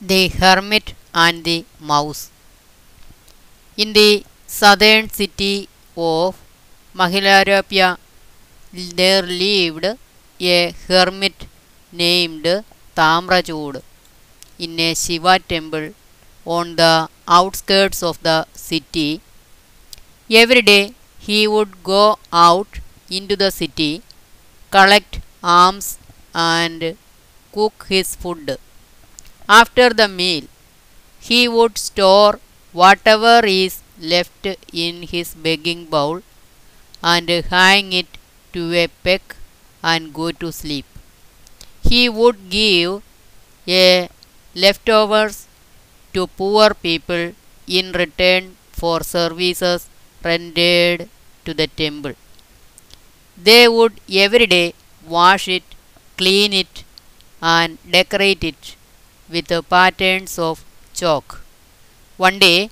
The Hermit and the Mouse. In the southern city of Mahilarapya, there lived a hermit named Tamrachud in a Shiva temple on the outskirts of the city. Every day he would go out into the city, collect alms, and cook his food. After the meal, he would store whatever is left in his begging bowl and hang it to a peg and go to sleep. He would give a leftovers to poor people in return for services rendered to the temple. They would every day wash it, clean it, and decorate it with the patterns of chalk. One day,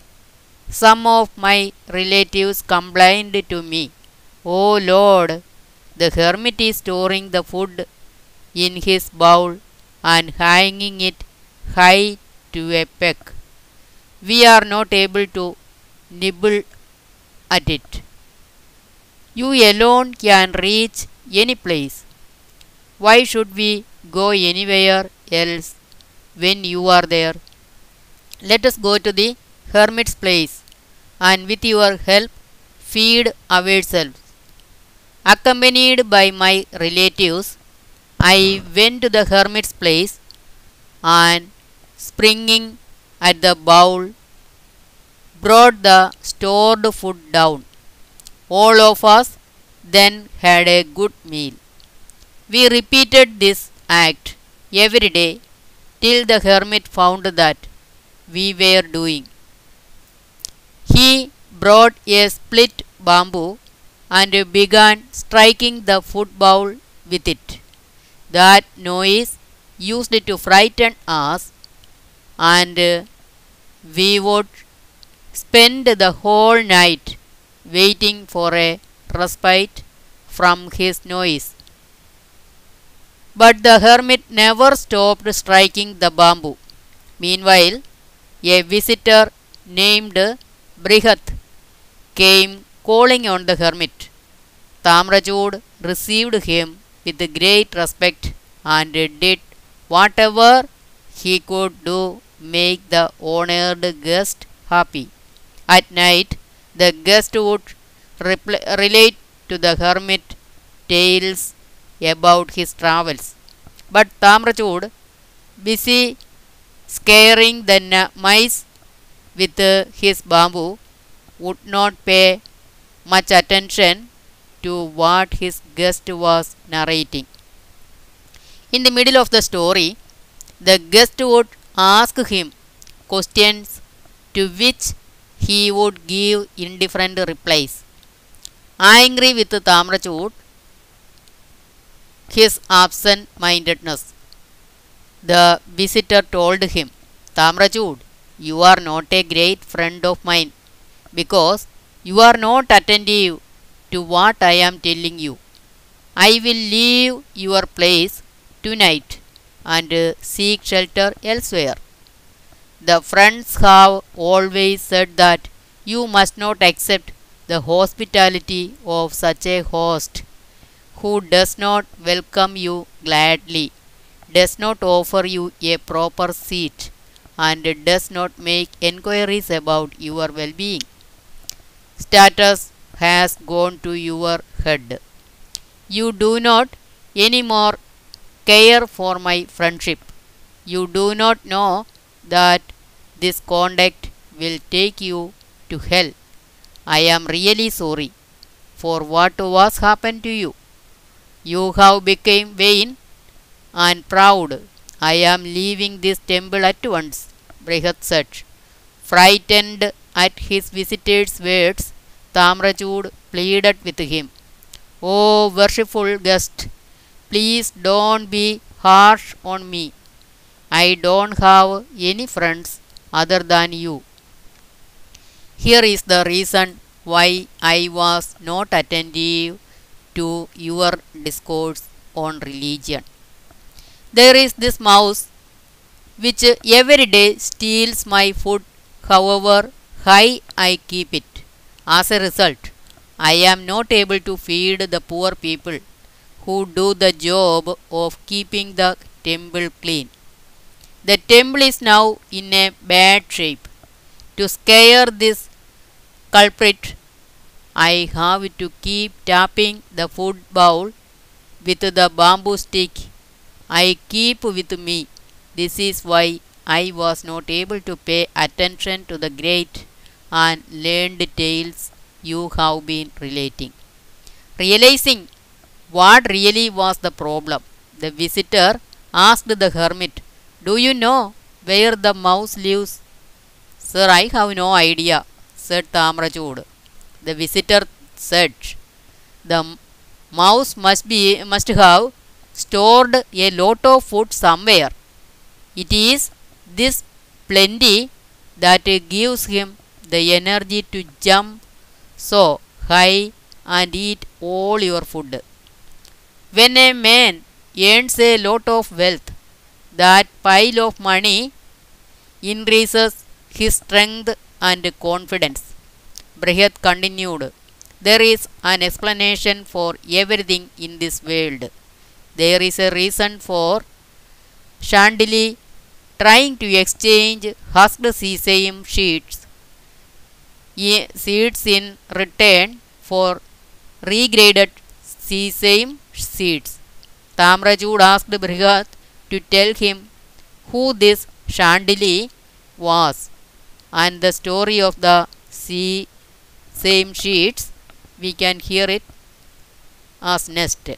some of my relatives complained to me, Oh Lord, the hermit is storing the food in his bowl and hanging it high to a peg. We are not able to nibble at it. You alone can reach any place. Why should we go anywhere else when you are there? Let us go to the hermit's place and with your help feed ourselves. Accompanied by my relatives, I went to the hermit's place and springing at the bowl brought the stored food down. All of us then had a good meal. We repeated this act every day till the hermit found that we were doing. He brought a split bamboo and began striking the food bowl with it. That noise used to frighten us, and we would spend the whole night waiting for a respite from his noise. But the hermit never stopped striking the bamboo. Meanwhile, a visitor named Brihat came calling on the hermit. Tamrachud received him with great respect and did whatever he could do make the honored guest happy. At night, the guest would relate to the hermit tales about his travels. But Tamrachud, busy scaring the mice with uh, his bamboo, would not pay much attention to what his guest was narrating. In the middle of the story, the guest would ask him questions to which he would give indifferent replies. Angry with Tamrachud, his absent mindedness, the visitor told him, Tamrachud, you are not a great friend of mine because you are not attentive to what I am telling you. I will leave your place tonight and seek shelter elsewhere. The friends have always said that you must not accept the hospitality of such a host who does not welcome you gladly, does not offer you a proper seat, and does not make enquiries about your well being. Status has gone to your head. You do not any more care for my friendship. You do not know that this conduct will take you to hell. I am really sorry for what was happened to you. You have become vain and proud. I am leaving this temple at once, Brihat said. Frightened at his visitor's words, Tamrachud pleaded with him. Oh, worshipful guest, please don't be harsh on me. I don't have any friends other than you. Here is the reason why I was not attentive to your discourse on religion. There is this mouse which every day steals my food, however high I keep it. As a result, I am not able to feed the poor people who do the job of keeping the temple clean. The temple is now in a bad shape. To scare this culprit, I have to keep tapping the food bowl with the bamboo stick I keep with me. This is why I was not able to pay attention to the great and learned tales you have been relating. Realizing what really was the problem, the visitor asked the hermit, Do you know where the mouse lives? Sir, I have no idea, said Tamrachud. The visitor said, The mouse must be must have stored a lot of food somewhere. It is this plenty that gives him the energy to jump so high and eat all your food. When a man earns a lot of wealth, that pile of money increases his strength and confidence. Brihat continued, There is an explanation for everything in this world. There is a reason for Chandili trying to exchange husked sesame sheets seeds in return for regraded sesame seeds. Tamrachud asked Brihat to tell him who this Chandili was and the story of the sesame sheets we can hear it as next.